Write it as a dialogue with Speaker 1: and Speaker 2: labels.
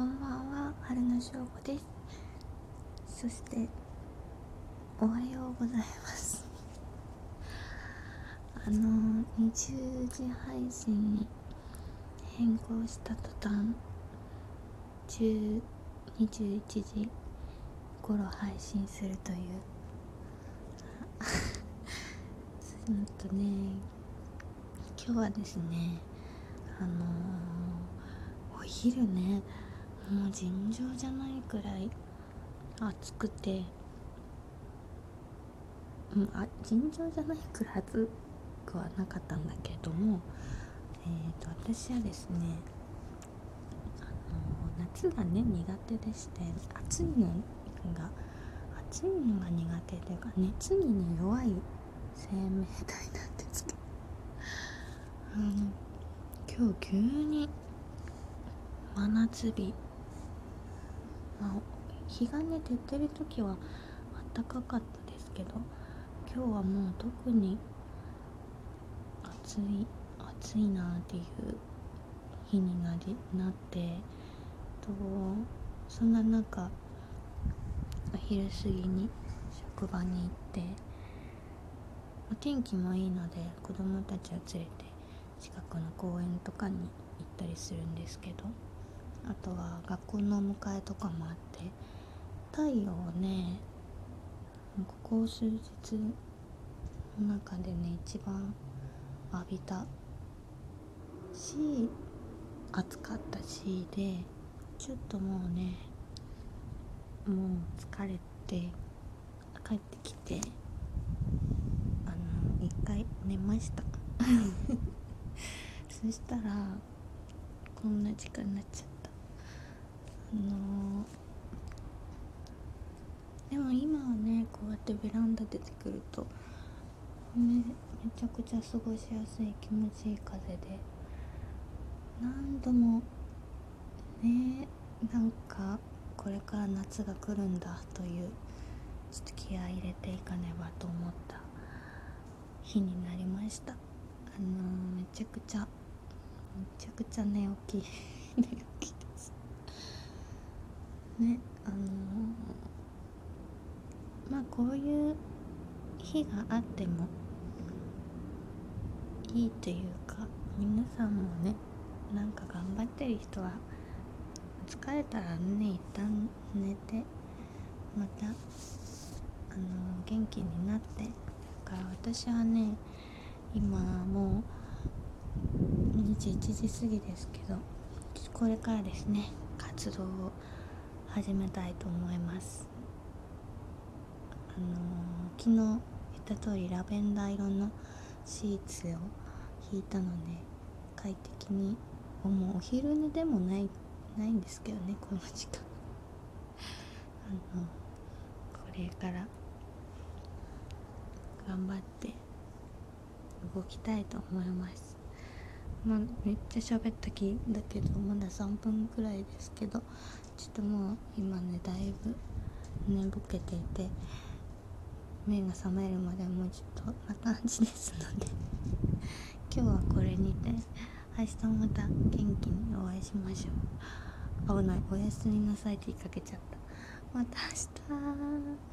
Speaker 1: こんばんは春野翔吾です。そしておはようございます。あの20時配信に変更した途端10 21時頃配信するという。うんとね今日はですねあのー、お昼ねもう尋常じゃないくらい暑くて。うんあ尋常じゃないくらい暑くはなかったんだけれどもえーと、と私はですねあの夏がね苦手でして暑いのが暑いのが苦手というか熱にね弱い生命体なんですけど。あの今日急に真夏日まあ日がね照ってる時は暖かかったですけど今日はもう特に暑い暑いなっていう日になりなってとそんな中お昼過ぎに職場に行ってお天気もいいので子供たちを連れて近くの公園とかに行ったりするんですけどあとは学校の迎えとかもあって太陽をねここ数日の中でね一番浴びたし暑かったしでちょっともうねもう疲れて帰ってきてあの一回寝ました。そしたらこんな時間になっちゃった。のでも今はねこうやってベランダ出てくるとめめちゃくちゃ過ごしやすい気持ちいい風で何度もねなんかこれから夏が来るんだというちょっと気合入れていかねばと思った日になりました。あのー、めちゃくちゃめちゃくちゃ寝起き 寝起き。ねあの、まあこういう日があってもいいというか皆さんもねなんか頑張ってる人は疲れたらね一旦寝てまたあの元気になってだから私はね今もう21時過ぎですけどこれからですね活動を始めたいと思います。あの昨日言った通りラベンダー色のシーツを引いたので快適にもう。お昼寝でもないないんですけどね この時間。あのこれから頑張って動きたいと思います。まめっちゃ喋った気だけどまだ3分くらいですけどちょっともう今ねだいぶ寝ぼけていて目が覚めるまでもうちょっとな感じですので今日はこれにて明日もまた元気にお会いしましょう。危ないおやすみなさいって言いかけちゃった。また明日。